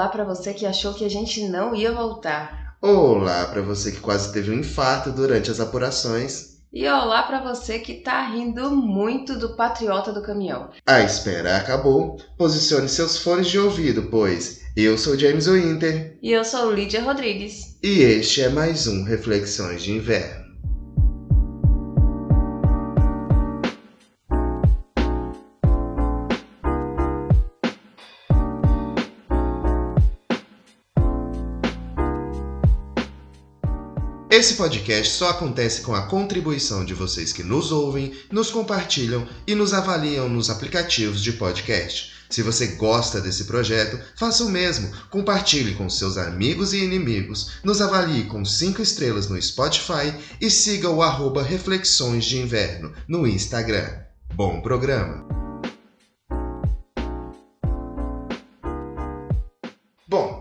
Olá para você que achou que a gente não ia voltar. Olá para você que quase teve um infarto durante as apurações. E olá para você que tá rindo muito do patriota do caminhão. A espera acabou. Posicione seus fones de ouvido, pois eu sou James Winter. E eu sou Lídia Rodrigues. E este é mais um Reflexões de Inverno. Esse podcast só acontece com a contribuição de vocês que nos ouvem, nos compartilham e nos avaliam nos aplicativos de podcast. Se você gosta desse projeto, faça o mesmo. Compartilhe com seus amigos e inimigos, nos avalie com 5 estrelas no Spotify e siga o arroba Reflexões de Inverno no Instagram. Bom programa!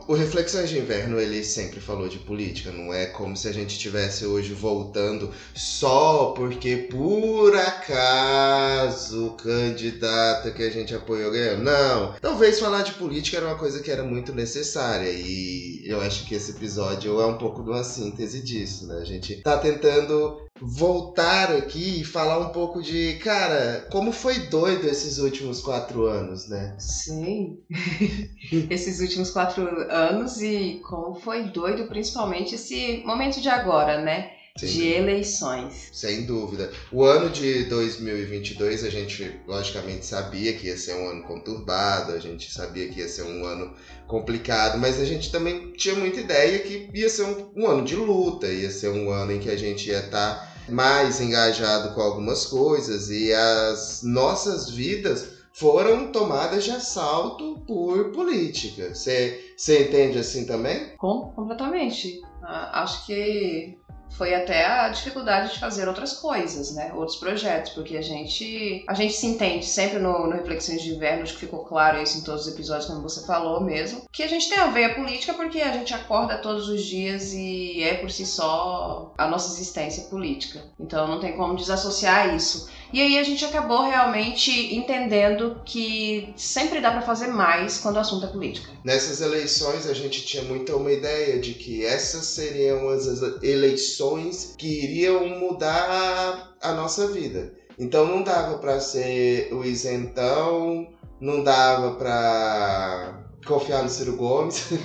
O Reflexões de Inverno, ele sempre falou de política, não é como se a gente estivesse hoje voltando só porque por acaso o candidato que a gente apoiou ganhou. Não. Talvez falar de política era uma coisa que era muito necessária e eu acho que esse episódio é um pouco de uma síntese disso, né? A gente tá tentando voltar aqui e falar um pouco de, cara, como foi doido esses últimos quatro anos, né? Sim, esses últimos quatro anos e como foi doido, principalmente esse momento de agora, né? de eleições. Sem dúvida. O ano de 2022 a gente logicamente sabia que ia ser um ano conturbado, a gente sabia que ia ser um ano complicado, mas a gente também tinha muita ideia que ia ser um, um ano de luta, ia ser um ano em que a gente ia estar tá mais engajado com algumas coisas e as nossas vidas foram tomadas de assalto por política. Você entende assim também? Com, completamente. Uh, acho que foi até a dificuldade de fazer outras coisas, né? Outros projetos, porque a gente a gente se entende sempre no, no Reflexões de Inverno, acho que ficou claro isso em todos os episódios, como você falou mesmo, que a gente tem a veia política porque a gente acorda todos os dias e é por si só a nossa existência política. Então não tem como desassociar isso. E aí a gente acabou realmente entendendo que sempre dá para fazer mais quando o assunto é política. Nessas eleições a gente tinha muito uma ideia de que essas seriam as eleições que iriam mudar a nossa vida. Então não dava para ser o isentão, não dava para confiar no Ciro Gomes.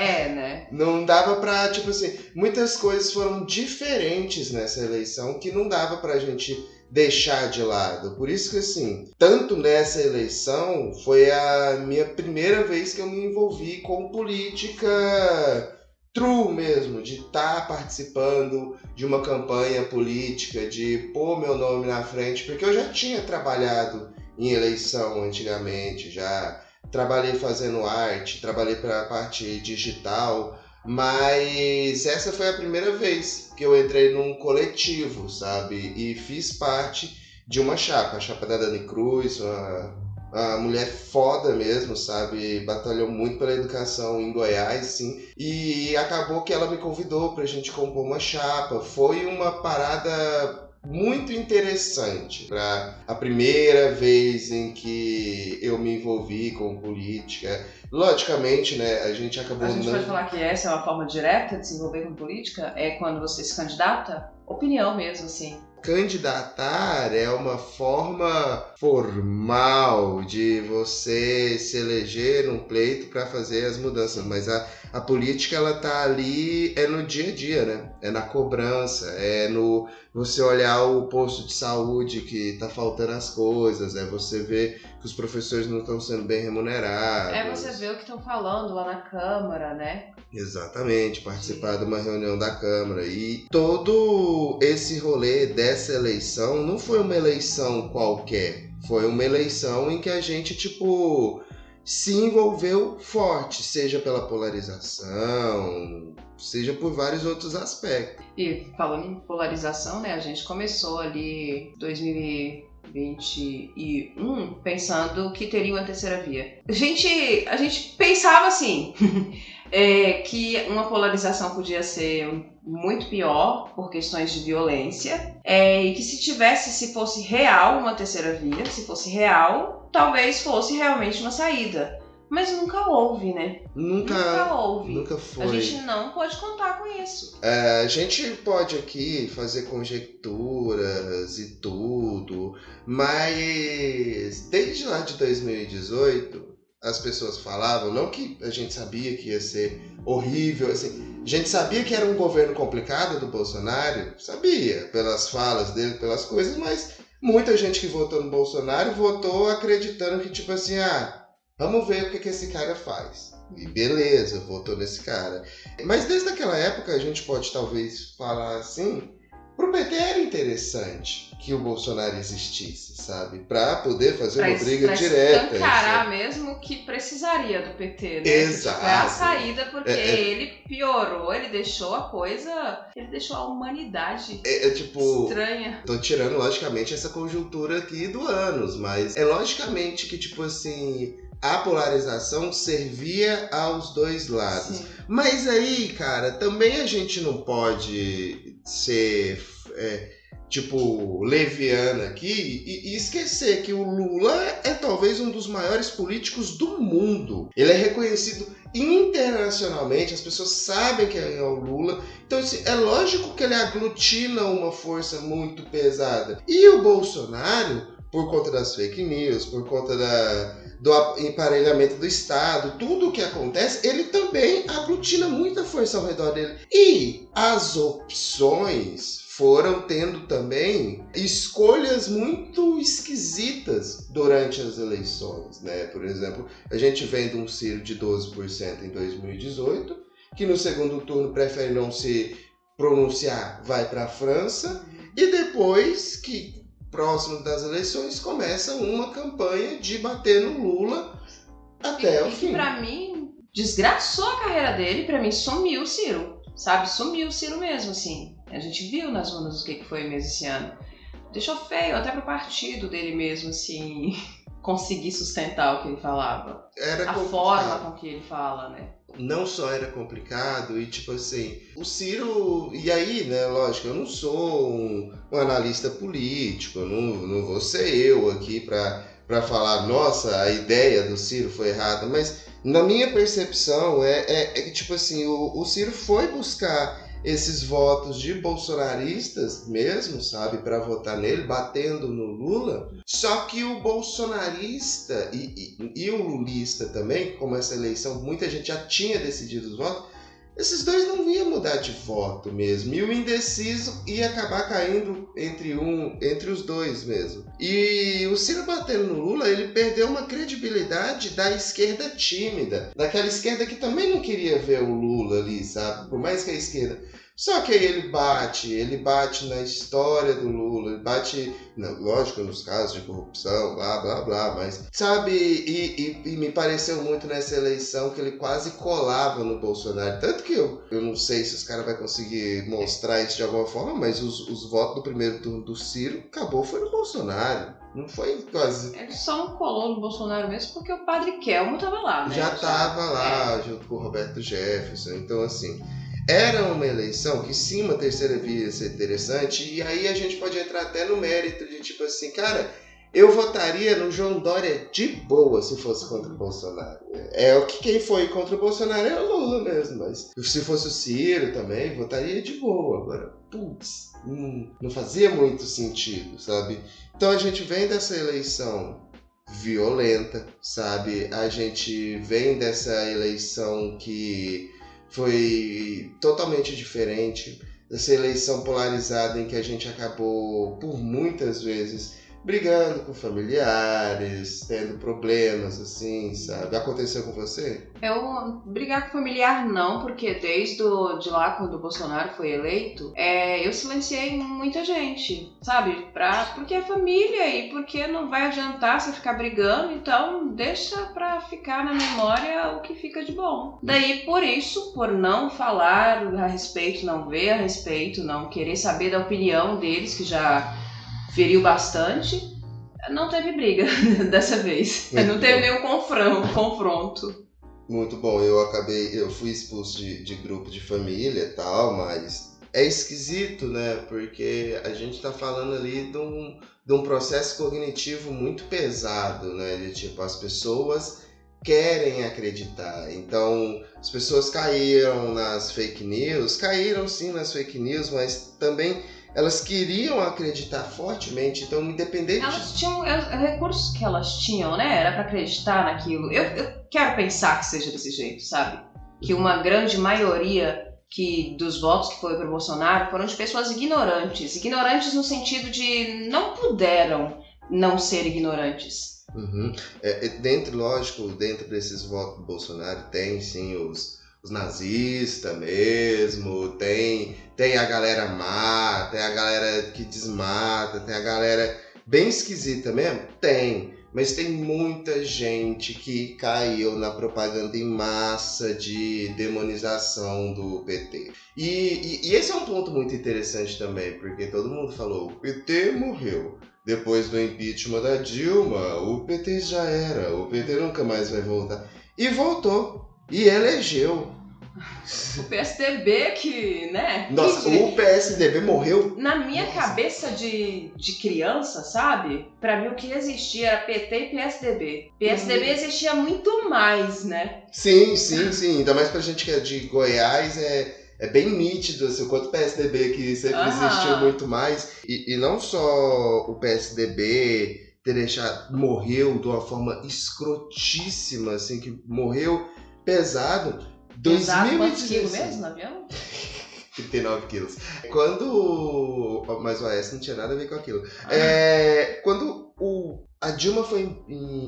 é, né? Não dava pra, tipo assim, muitas coisas foram diferentes nessa eleição que não dava pra gente deixar de lado. Por isso que, assim, tanto nessa eleição foi a minha primeira vez que eu me envolvi com política true mesmo, de estar tá participando de uma campanha política, de pôr meu nome na frente, porque eu já tinha trabalhado em eleição antigamente, já trabalhei fazendo arte, trabalhei para a parte digital, mas essa foi a primeira vez que eu entrei num coletivo, sabe? E fiz parte de uma chapa, a chapa da Dani Cruz, uma, uma mulher foda mesmo, sabe? Batalhou muito pela educação em Goiás, sim. E acabou que ela me convidou pra gente compor uma chapa. Foi uma parada muito interessante para a primeira vez em que eu me envolvi com política. Logicamente, né, a gente acabou. A gente não... pode falar que essa é uma forma direta de se envolver com política? É quando você se candidata? Opinião mesmo, assim candidatar é uma forma formal de você se eleger num pleito para fazer as mudanças, mas a, a política ela tá ali é no dia a dia, né? É na cobrança, é no você olhar o posto de saúde que tá faltando as coisas, é você ver que os professores não estão sendo bem remunerados. É você ver o que estão falando lá na Câmara, né? Exatamente, participar de uma reunião da Câmara. E todo esse rolê dessa eleição não foi uma eleição qualquer. Foi uma eleição em que a gente, tipo, se envolveu forte, seja pela polarização, seja por vários outros aspectos. E falando em polarização, né, a gente começou ali 2021 pensando que teria uma terceira via. A gente, a gente pensava assim, é, que uma polarização podia ser muito pior por questões de violência é, e que se tivesse, se fosse real uma terceira via, se fosse real, talvez fosse realmente uma saída. Mas nunca houve, né? Nunca, Nunca houve. nunca foi. A gente não pode contar com isso. É, a gente pode aqui fazer conjecturas e tudo, mas desde lá de 2018 as pessoas falavam, não que a gente sabia que ia ser horrível, assim, a gente sabia que era um governo complicado do Bolsonaro, sabia, pelas falas dele, pelas coisas, mas muita gente que votou no Bolsonaro votou acreditando que, tipo assim, ah, vamos ver o que, que esse cara faz. E beleza, votou nesse cara. Mas desde aquela época a gente pode talvez falar assim, pro PT era interessante que o Bolsonaro existisse, sabe? Pra poder fazer Pra, uma briga pra direta. escancarar sabe? mesmo que precisaria do PT, né? Exato. Tipo, é a saída porque É, é. ele piorou, ele deixou a coisa. Ele deixou a humanidade É, é tipo. estranha. Tô tirando, logicamente, essa conjuntura aqui do anos, mas é logicamente que, tipo assim, a polarização servia aos dois lados. Sim. Mas aí, cara, também a gente não pode ser, é, tipo, leviano aqui e, e esquecer que o Lula é talvez um dos maiores políticos do mundo. Ele é reconhecido internacionalmente, as pessoas sabem que é o Lula. Então, assim, é lógico que ele aglutina uma força muito pesada. E o Bolsonaro, por conta das fake news, por conta da, do emparelhamento do Estado, tudo o que acontece, ele também aglutina muita força ao redor dele. E as opções foram tendo também escolhas muito esquisitas durante as eleições, né? Por exemplo, a gente vem de um Ciro de 12% em 2018, que no segundo turno prefere não se pronunciar, vai para a França, e depois que próximo das eleições começa uma campanha de bater no Lula até e, o e que fim. pra mim desgraçou a carreira dele, pra mim sumiu o Ciro. Sabe? Sumiu o Ciro mesmo, assim. A gente viu nas urnas o que que foi mesmo esse ano. Deixou feio, até pro partido dele mesmo, assim, conseguir sustentar o que ele falava. Era A complicado. forma com que ele fala, né? não só era complicado e tipo assim, o Ciro, e aí, né, lógico, eu não sou um, um analista político, não, não vou ser eu aqui pra, pra falar, nossa, a ideia do Ciro foi errada, mas na minha percepção é, é, é que tipo assim, o, o Ciro foi buscar esses votos de bolsonaristas mesmo, sabe, para votar nele, batendo no Lula. Só que o bolsonarista e, e, e o lulista também, como essa eleição muita gente já tinha decidido os votos, esses dois não iam mudar de voto mesmo. E o indeciso ia acabar caindo entre um, entre os dois mesmo. E o Ciro batendo no Lula, ele perdeu uma credibilidade da esquerda tímida, daquela esquerda que também não queria ver o Lula ali, sabe? Por mais que a esquerda só que aí ele bate, ele bate na história do Lula, ele bate, não, lógico, nos casos de corrupção, blá blá blá, mas sabe, e, e- e me pareceu muito nessa eleição que ele quase colava no Bolsonaro. Tanto que eu, eu não sei se os caras vão conseguir mostrar isso de alguma forma, mas os, os votos do primeiro turno do Ciro acabou foi no Bolsonaro. Não foi quase. Ele só não colou no Bolsonaro mesmo porque o padre Kelmo tava lá, né? já tava lá junto com o Roberto Jefferson. Então, assim, era uma eleição que sim, uma terceira via ia ser interessante. E aí a gente pode entrar até no mérito de tipo assim, cara, eu votaria no João Dória de boa se fosse contra o Bolsonaro. É o que quem foi contra o Bolsonaro é o Lula mesmo, mas se fosse o Ciro também, votaria de boa. Agora, putz, não, não fazia muito sentido, sabe? Então a gente vem dessa eleição violenta, sabe? A gente vem dessa eleição que foi totalmente diferente, dessa eleição polarizada em que a gente acabou por muitas vezes brigando com familiares, tendo problemas assim, sabe? Aconteceu com você? Eu brigar com familiar não, porque desde o, de lá quando o Bolsonaro foi eleito, é, eu silenciei muita gente, sabe? Pra, porque é família e porque não vai adiantar você ficar brigando, então deixa pra ficar na memória o que fica de bom. Daí por isso, por não falar a respeito, não ver a respeito, não querer saber da opinião deles, que já feriu bastante, não teve briga dessa vez. Muito não teve bom. nenhum confron- confronto. Muito bom, eu acabei, eu fui expulso de, de grupo de família e tal, mas é esquisito, né? Porque a gente tá falando ali de um, de um processo cognitivo muito pesado, né? De tipo, as pessoas querem acreditar. Então, as pessoas caíram nas fake news, caíram sim nas fake news, mas também elas queriam acreditar fortemente, então independente. Elas tinham é, é recursos que elas tinham, né? Era para acreditar naquilo. Eu, eu quero pensar que seja desse jeito, sabe? Que uma grande maioria que dos votos que foi para Bolsonaro foram de pessoas ignorantes, ignorantes no sentido de não puderam não ser ignorantes. Uhum. É, dentro, lógico, dentro desses votos do Bolsonaro tem sim os os nazistas mesmo, tem, tem a galera má, tem a galera que desmata, tem a galera bem esquisita mesmo? Tem. Mas tem muita gente que caiu na propaganda em massa de demonização do PT. E, e, e esse é um ponto muito interessante também, porque todo mundo falou: o PT morreu. Depois do impeachment da Dilma, o PT já era, o PT nunca mais vai voltar. E voltou e elegeu. O PSDB que, né? Nossa, que, o PSDB morreu. Na minha Nossa. cabeça de, de criança, sabe? Pra mim o que existia era PT e PSDB. PSDB hum. existia muito mais, né? Sim, sim, sim. Ainda mais pra gente que é de Goiás, é, é bem nítido assim, o quanto o PSDB que sempre existiu muito mais. E, e não só o PSDB ter deixado, morreu de uma forma escrotíssima, assim, que morreu pesado. 2016 mesmo no avião? 39 quilos. Quando. Mas o AS não tinha nada a ver com aquilo. Ah. É, quando o, a Dilma foi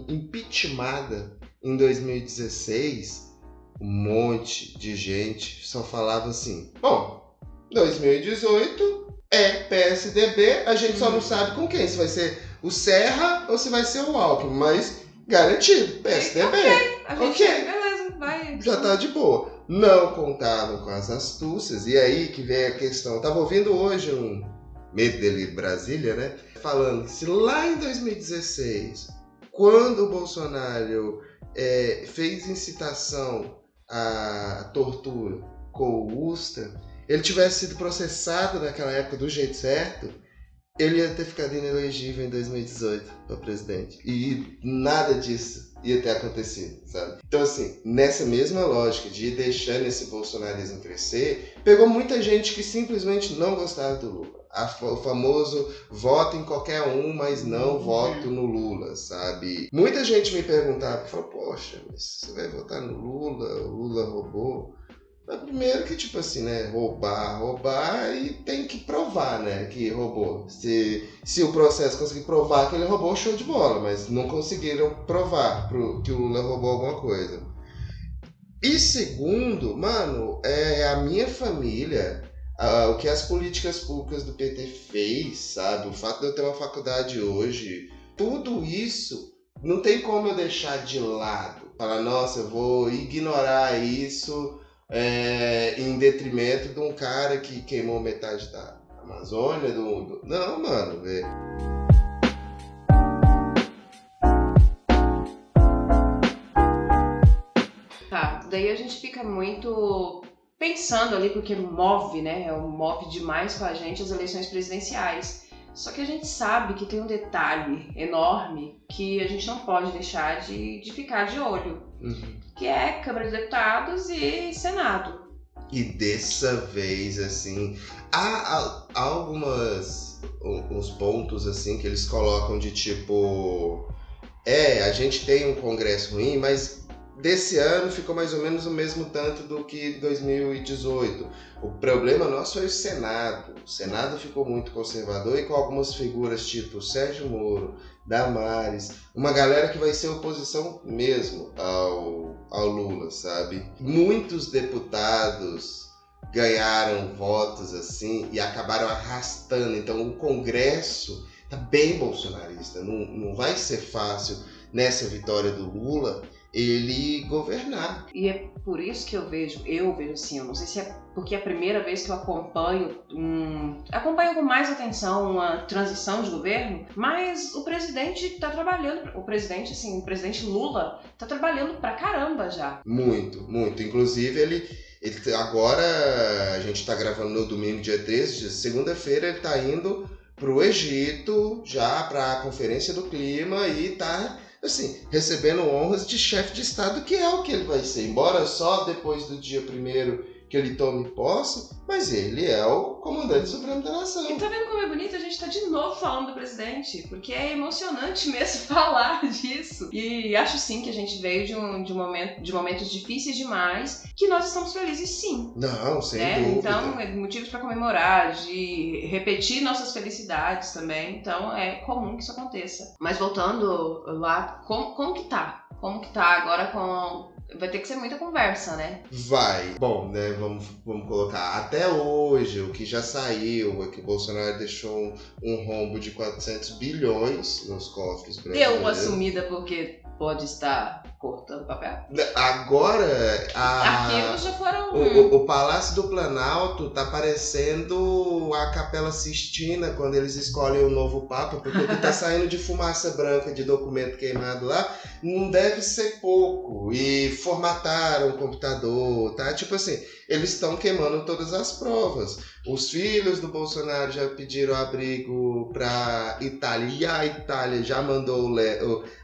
impeachmentada em 2016, um monte de gente só falava assim: bom, 2018 é PSDB, a gente só não uhum. sabe com quem, se vai ser o Serra ou se vai ser o Alckmin, mas garantido, PSDB. Ok, a gente, okay. Vai. Já tá de boa. Não contavam com as astúcias, e aí que vem a questão. Eu tava ouvindo hoje um medo dele Brasília, né? Falando se lá em 2016, quando o Bolsonaro é, fez incitação à tortura com o Usta, ele tivesse sido processado naquela época do jeito certo, ele ia ter ficado inelegível em 2018 para presidente. E nada disso ia ter acontecido, sabe? Então, assim, nessa mesma lógica de ir deixando esse bolsonarismo crescer, pegou muita gente que simplesmente não gostava do Lula. o famoso voto em qualquer um, mas não uhum. voto no Lula, sabe? Muita gente me perguntava, falou, poxa, mas você vai votar no Lula? O Lula roubou? Primeiro que, tipo assim, né? Roubar, roubar e tem que provar, né? Que roubou. Se, se o processo conseguir provar que ele roubou, show de bola. Mas não conseguiram provar pro, que o Lula roubou alguma coisa. E segundo, mano, é a minha família, o que as políticas públicas do PT fez, sabe? O fato de eu ter uma faculdade hoje, tudo isso não tem como eu deixar de lado. Falar, nossa, eu vou ignorar isso é, em detrimento de um cara que queimou metade da Amazônia. Do, do... Não, mano, velho. Tá, daí a gente fica muito pensando ali, porque move, né? É move demais com a gente as eleições presidenciais. Só que a gente sabe que tem um detalhe enorme que a gente não pode deixar de, de ficar de olho. Uhum que é Câmara de Deputados e Senado. E dessa vez, assim, há, há algumas uns pontos assim que eles colocam de tipo é, a gente tem um congresso ruim, mas desse ano ficou mais ou menos o mesmo tanto do que 2018. O problema nosso é o Senado. O Senado ficou muito conservador e com algumas figuras tipo Sérgio Moro, Damares, uma galera que vai ser oposição mesmo ao, ao Lula, sabe? Muitos deputados ganharam votos assim e acabaram arrastando. Então o Congresso tá bem bolsonarista. Não, não vai ser fácil nessa vitória do Lula ele governar. E é por isso que eu vejo, eu vejo assim, eu não sei se é porque é a primeira vez que eu acompanho, um, acompanho com mais atenção uma transição de governo, mas o presidente está trabalhando, o presidente, assim, o presidente Lula está trabalhando pra caramba já. Muito, muito. Inclusive ele, ele agora a gente está gravando no domingo, dia 13, segunda-feira ele está indo pro Egito já para a conferência do clima e tá assim, recebendo honras de chefe de Estado, que é o que ele vai ser. Embora só depois do dia primeiro que ele tome posse, mas ele é o comandante supremo da nação. E tá vendo como é bonito? A gente tá de novo falando do presidente, porque é emocionante mesmo falar disso. E acho sim que a gente veio de, um, de, um momento, de momentos difíceis demais, que nós estamos felizes sim. Não, sem né? dúvida. Então, é motivos para comemorar, de repetir nossas felicidades também. Então, é comum que isso aconteça. Mas voltando lá, como, como que tá? Como que tá agora com vai ter que ser muita conversa, né? Vai. Bom, né, vamos, vamos colocar. Até hoje, o que já saiu é que o Bolsonaro deixou um, rombo de 400 bilhões nos cofres brasileiros. Deu uma sumida porque pode estar cortando papel? Agora, a, arquivos já foram. O, o, o, Palácio do Planalto tá parecendo a Capela Sistina quando eles escolhem o novo Papa, porque o que tá saindo de fumaça branca de documento queimado lá não deve ser pouco. E formataram o computador, tá? Tipo assim, eles estão queimando todas as provas. Os filhos do Bolsonaro já pediram abrigo para Itália e a Itália já mandou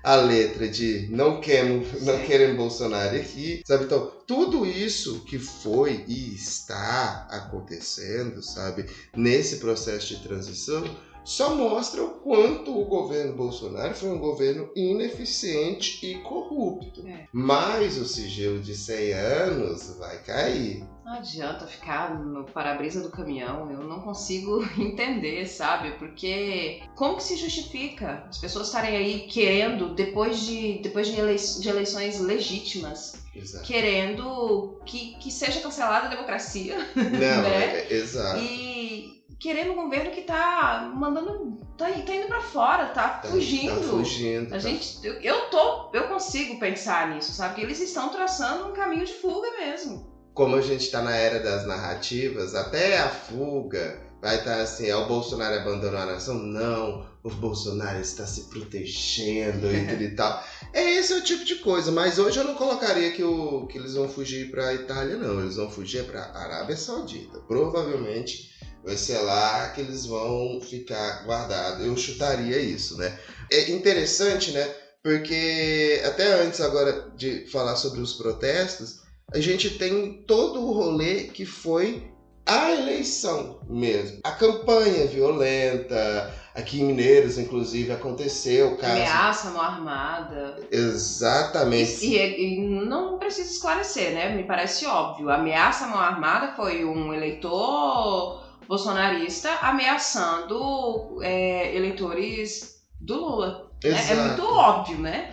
a letra de não queremos, não querem Bolsonaro aqui, sabe? Então, tudo isso que foi e está acontecendo, sabe, nesse processo de transição, só mostra o quanto o governo Bolsonaro foi um governo ineficiente e corrupto. É. Mas o sigilo de 100 anos vai cair. Não adianta ficar no para-brisa do caminhão, eu não consigo entender, sabe? Porque como que se justifica as pessoas estarem aí querendo, depois de, depois de, elei de eleições legítimas, exato. querendo que, que seja cancelada a democracia? Não, né? é, exato. E, querendo um governo que tá mandando. tá, tá indo para fora, tá, tá fugindo. Tá fugindo. A tá. gente. Eu, eu tô. Eu consigo pensar nisso, sabe? Que eles estão traçando um caminho de fuga mesmo. Como a gente tá na era das narrativas, até a fuga vai estar tá assim, é o Bolsonaro abandonou a nação? Não, o Bolsonaro está se protegendo e tudo e tal. É esse é o tipo de coisa, mas hoje eu não colocaria que, o, que eles vão fugir para a Itália, não. Eles vão fugir para a Arábia Saudita. Provavelmente vai ser lá que eles vão ficar guardados. Eu chutaria isso, né? É interessante, né? Porque até antes agora de falar sobre os protestos, a gente tem todo o rolê que foi a eleição mesmo. A campanha violenta, aqui em Mineiros, inclusive, aconteceu o caso. Ameaça, mão armada. Exatamente. E, e, e, não precisa esclarecer, né? Me parece óbvio. Ameaça, mão armada foi um eleitor bolsonarista ameaçando é, eleitores do Lula. É, é, muito óbvio, né?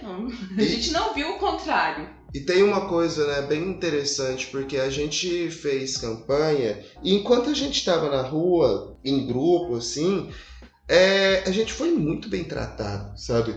A gente não viu o contrário. E tem uma coisa né, bem interessante, porque a gente fez campanha e enquanto a gente estava na rua, em grupo, assim, é, a gente foi muito bem tratado, sabe?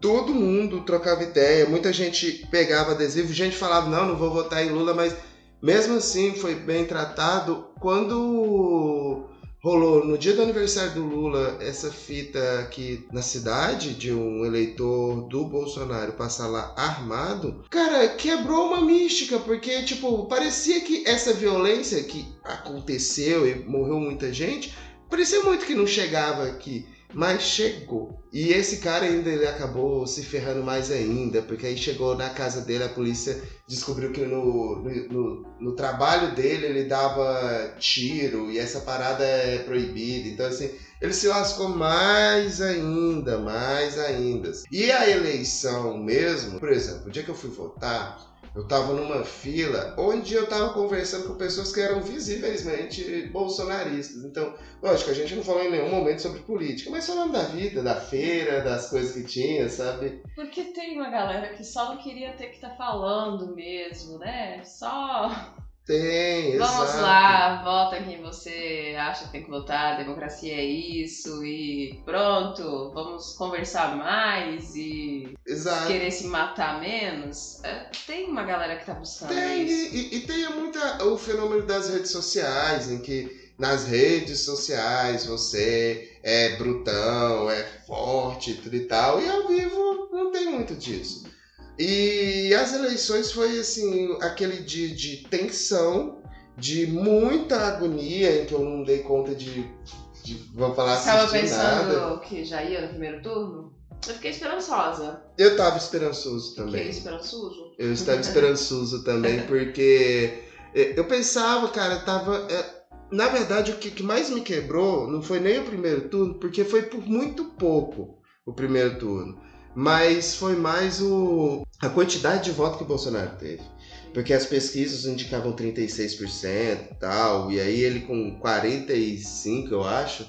Todo mundo trocava ideia, muita gente pegava adesivo, gente falava, não, não vou votar em Lula, mas mesmo assim, foi bem tratado. Quando rolou no dia do aniversário do Lula essa fita aqui na cidade de um eleitor do Bolsonaro passar lá armado, cara, quebrou uma mística, porque, tipo, parecia que essa violência que aconteceu e morreu muita gente, parecia muito que não chegava aqui. Mas chegou. E esse cara ainda ele acabou se ferrando mais ainda, porque aí chegou na casa dele, a polícia descobriu que no, no, no, trabalho dele ele dava tiro e essa parada é proibida. Então, assim, ele se lascou mais ainda, mais ainda. E a eleição mesmo, por exemplo, o dia que eu fui votar, eu estava numa fila onde eu estava conversando com pessoas que eram visivelmente bolsonaristas. Então, lógico, a gente não falou em nenhum momento sobre política, mas falando da vida, da feira, das coisas que tinha, sabe? Porque tem uma galera que só não queria ter que estar tá falando mesmo, né? Só tem, Vamos exato. lá, vota quem você acha que tem que votar, democracia é isso, e pronto, vamos conversar mais e exato. querer se matar menos. É, tem uma galera que tá buscando tem, isso. E, e tem muita, o fenômeno das redes sociais, em que nas redes sociais você é brutão, é forte tudo e tal, e ao vivo não tem muito disso. E as eleições foi assim, aquele dia de tensão, de muita agonia, em que eu não dei conta de. de vamos falar assim. Estava pensando nada. que já ia no primeiro turno? Eu fiquei esperançosa. Eu tava esperançoso também. Fiquei esperançoso? Eu estava esperançoso também, porque é, eu pensava, cara, tava. É, na verdade, o que mais me quebrou não foi nem o primeiro turno, porque foi por muito pouco o primeiro turno. Mas foi mais o, a quantidade de voto que o Bolsonaro teve. Porque as pesquisas indicavam 36% e tal, e aí ele com 45%, eu acho,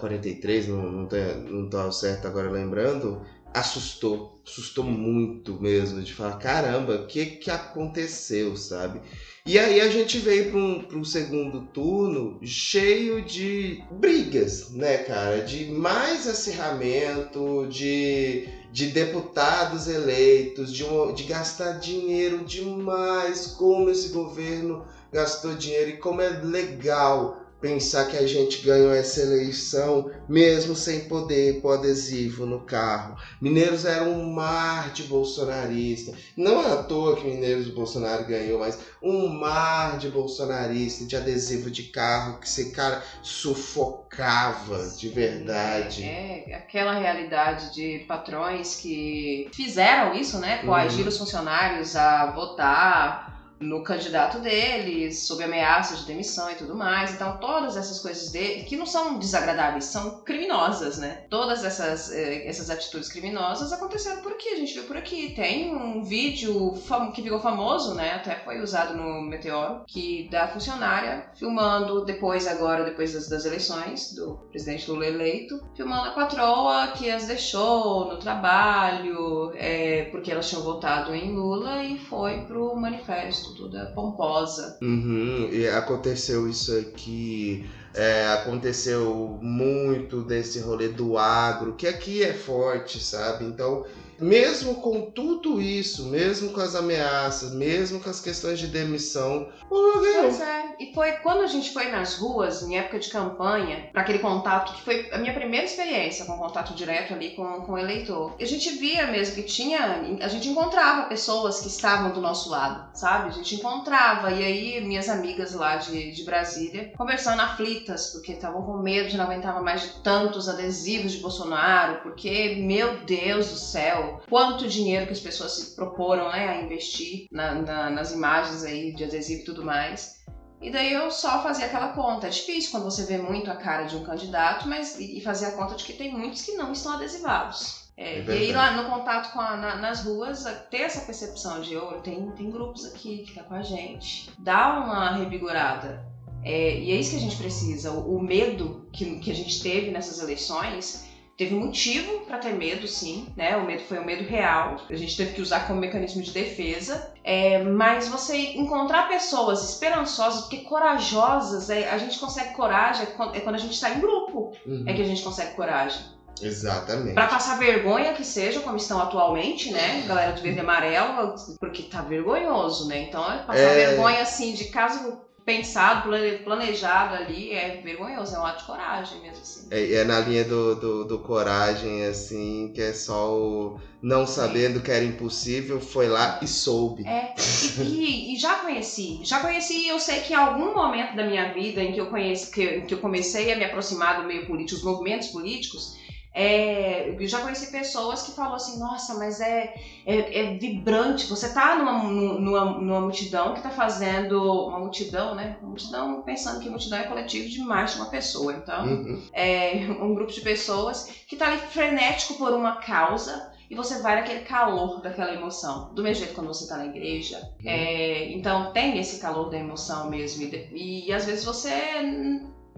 43, é, não, não, tá, não tô certo agora lembrando, assustou, assustou muito mesmo, de falar, caramba, o que que aconteceu, sabe? E aí a gente veio para um, um segundo turno cheio de brigas, né, cara? De mais acirramento, de, de deputados eleitos, de, de gastar dinheiro demais, como esse governo gastou dinheiro e como é legal pensar que a gente ganhou essa eleição mesmo sem poder pôr adesivo no carro. Mineiros era um mar de bolsonarista. Não é à toa que Mineiros Bolsonaro ganhou, mas um mar de bolsonarista, de adesivo de carro, que esse cara sufocava de verdade. É, é aquela realidade de patrões que fizeram isso, né? Coagir uhum. os funcionários a votar no candidato deles, sob ameaça de demissão e tudo mais. Então, todas essas coisas dele, que não são desagradáveis, são criminosas, né? Todas essas, eh, essas atitudes criminosas aconteceram por aqui, a gente viu por aqui. Tem um vídeo que ficou famoso, né? Até foi usado no Meteoro, que da funcionária filmando depois, agora, depois das, das eleições do presidente Lula eleito, filmando a patroa que as deixou no trabalho, é, porque elas tinham votado em Lula e foi pro manifesto toda pomposa. Uhum, e aconteceu isso aqui. É, aconteceu muito desse rolê do agro, que aqui é forte, sabe? Então, mesmo com tudo isso, mesmo com as ameaças, mesmo com as questões de demissão, o Lula ganhou. Pois é. E foi quando a gente foi nas ruas, em época de campanha, para aquele contato, que foi a minha primeira experiência com contato direto ali com, com o eleitor. A gente via mesmo que tinha. A gente encontrava pessoas que estavam do nosso lado, sabe? A gente encontrava. E aí, minhas amigas lá de, de Brasília, conversando aflitas, porque estavam com medo de não aguentar mais de tantos adesivos de Bolsonaro, porque, meu Deus do céu, quanto dinheiro que as pessoas se proporam né, a investir na, na, nas imagens aí de adesivo e tudo mais. E daí eu só fazia aquela conta. É difícil quando você vê muito a cara de um candidato, mas e fazer a conta de que tem muitos que não estão adesivados. É, é e aí lá no contato com a, na, nas ruas, ter essa percepção de oh, tem, tem grupos aqui que tá com a gente. Dá uma revigorada. É, e é isso que a gente precisa. O, o medo que, que a gente teve nessas eleições Teve motivo para ter medo, sim, né? O medo foi um medo real. A gente teve que usar como mecanismo de defesa. É, mas você encontrar pessoas esperançosas, porque corajosas, é, a gente consegue coragem é quando é a gente está em grupo, uhum. é que a gente consegue coragem. Exatamente. Para passar vergonha que seja, como estão atualmente, né? Galera de verde e amarelo, porque tá vergonhoso, né? Então, é passar é... vergonha assim de caso pensado, planejado ali, é vergonhoso, é um ato de coragem mesmo, assim. É, é na linha do, do, do, coragem, assim, que é só o não sabendo que era impossível, foi lá e soube. É, e, e, e já conheci, já conheci, eu sei que em algum momento da minha vida em que eu conheci, que, que eu comecei a me aproximar do meio político, os movimentos políticos, é, eu já conheci pessoas que falam assim, nossa, mas é, é, é vibrante. Você tá numa, numa, numa, multidão que tá fazendo. Uma multidão, né? Uma multidão, pensando que multidão é coletivo de mais de uma pessoa. Então, uhum. é um grupo de pessoas que tá ali frenético por uma causa e você vai naquele calor daquela emoção. Do mesmo jeito quando você tá na igreja. Uhum. É, então tem esse calor da emoção mesmo. E, e às vezes você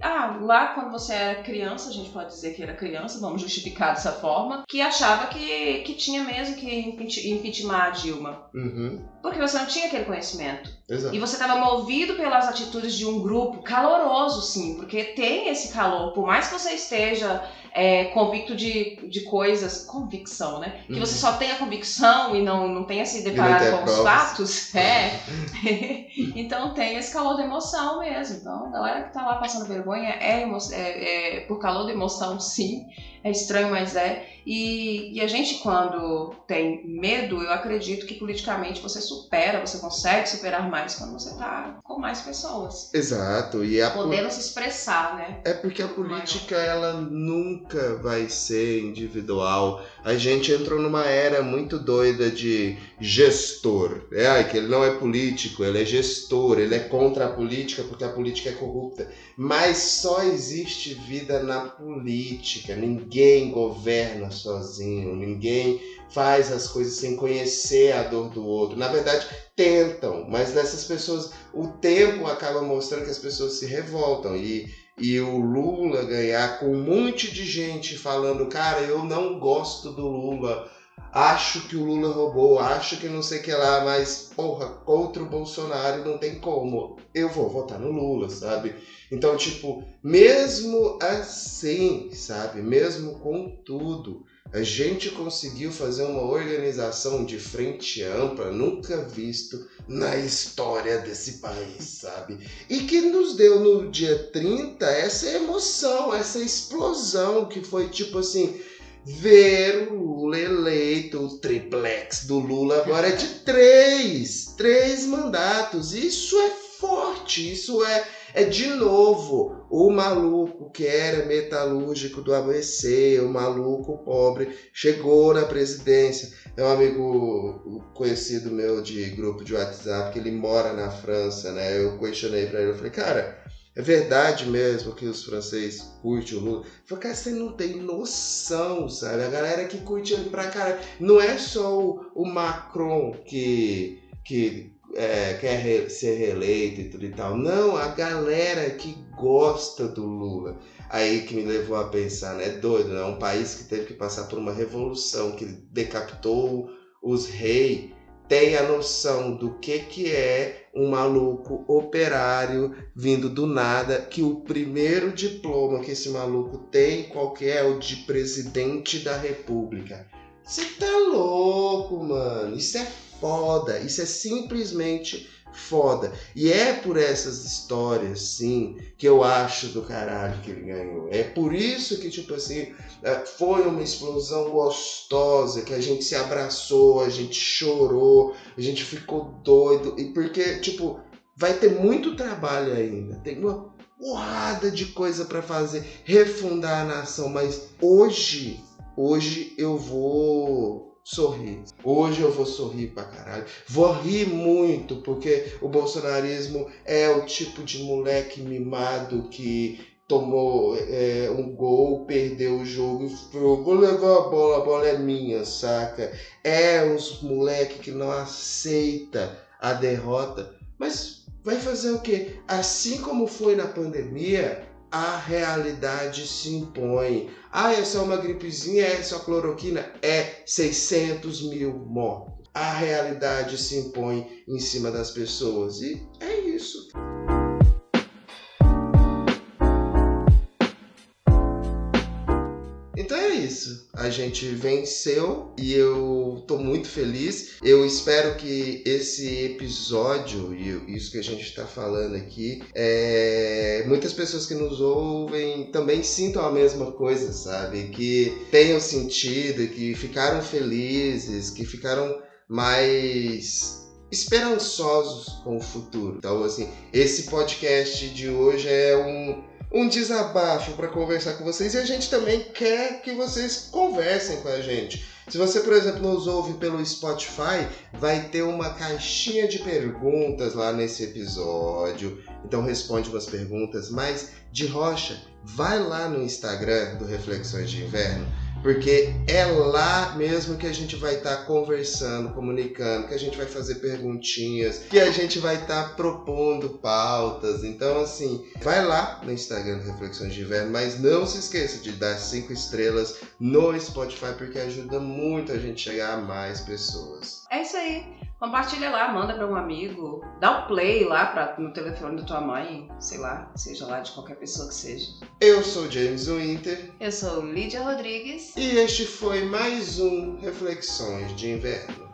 ah, lá quando você era criança, a gente pode dizer que era criança, vamos justificar dessa forma, que achava que, que tinha mesmo que impeachment a Dilma. Uhum. Porque você não tinha aquele conhecimento. Exato. E você estava movido pelas atitudes de um grupo caloroso, sim, porque tem esse calor. Por mais que você esteja é, convicto de, de coisas, convicção, né? Que você uhum. só tenha convicção e não, não tenha se deparado com os fatos. É. então tem esse calor da emoção mesmo. Então, a galera que tá lá passando vergonha é, é, é por calor da emoção, sim. É estranho, mas é. E, e, a gente, quando tem medo, eu acredito que politicamente você supera, você consegue superar mais quando você está com mais pessoas. Exato. E a Podendo se expressar, né? É porque a política, ela nunca vai ser individual. A gente entrou numa era muito doida de gestor. É, que ele não é político, ele é gestor, ele é contra a política porque a política é corrupta. Mas só existe vida na política. Ninguém governa sozinho, ninguém faz as coisas sem conhecer a dor do outro. Na verdade, tentam, mas nessas pessoas, o tempo acaba mostrando que as pessoas se revoltam e e o Lula ganhar com um monte de gente falando, cara, eu não gosto do Lula, acho que o Lula roubou, acho que não sei o que lá, mas porra, contra o Bolsonaro não tem como. Eu vou votar no Lula, sabe? Então, tipo, mesmo assim, sabe? Mesmo com tudo, a gente conseguiu fazer uma organização de frente ampla, nunca visto na história desse país, sabe? E que nos deu no dia 30 essa emoção, essa explosão que foi tipo assim, ver o Lula eleito, o triplex do Lula agora é de três, três mandatos. Isso é forte, isso é é de novo o maluco que era metalúrgico do ABC, o maluco pobre, chegou na presidência. É um amigo conhecido meu de grupo de WhatsApp que ele mora na França, né? Eu questionei para ele, eu falei, cara, é verdade mesmo que os franceses curtem o Lula? Falei, cara, você não tem noção, sabe? A galera que curte ele pra cara. Não é só o, o Macron que, que é, quer re, ser reeleito e tudo e tal. Não, a galera que gosta do Lula. Aí que me levou a pensar, né? Doido, né? Um país que teve que passar por uma revolução, que decapitou os reis, tem a noção do que, que é um maluco operário vindo do nada, que o primeiro diploma que esse maluco tem, qualquer é o de presidente da república. Você tá louco, mano. Isso é foda. Isso é simplesmente foda. E é por essas histórias, sim, que eu acho do caralho que ele ganhou. É por isso que, tipo assim, é, foi uma explosão gostosa, que a gente se abraçou, a gente chorou, a gente ficou doido. E porque, tipo, vai ter muito trabalho ainda. Tem uma porrada de coisa para fazer, refundar a nação, mas hoje, hoje eu vou sorrir. Hoje eu vou sorrir pra caralho. Vou rir muito, porque o bolsonarismo é o tipo de moleque mimado que tomou é, um gol, perdeu o jogo e vou levar a bola, a bola é minha, saca? É uns moleque que não aceita a derrota, mas vai fazer o quê? Assim como foi na pandemia, a realidade se impõe. Ah, é só uma gripezinha, é só cloroquina? É 600 mil mortos. A realidade se impõe em cima das pessoas. E é isso. A gente venceu e eu tô muito feliz. Eu espero que esse episódio e isso que a gente está falando aqui, é... muitas pessoas que nos ouvem também sintam a mesma coisa, sabe? Que tenham sentido, que ficaram felizes, que ficaram mais esperançosos com o futuro. Então, assim, esse podcast de hoje é um um desabafo para conversar com vocês e a gente também quer que vocês conversem com a gente. Se você, por exemplo, nos ouve pelo Spotify, vai ter uma caixinha de perguntas lá nesse episódio. Então responde umas perguntas, mas de rocha, vai lá no Instagram do Reflexões de Inverno porque é lá mesmo que a gente vai estar tá conversando, comunicando, que a gente vai fazer perguntinhas, que a gente vai estar tá propondo pautas. Então, assim, vai lá no Instagram Reflexões de Inverno, mas não se esqueça de dar cinco estrelas no Spotify, porque ajuda muito a gente chegar a mais pessoas. É isso aí. Compartilha lá, manda para um amigo, dá o um play lá pra, no telefone da tua mãe, sei lá, seja lá de qualquer pessoa que seja. Eu sou James Winter. Eu sou Lídia Rodrigues. E este foi mais um Reflexões de Inverno.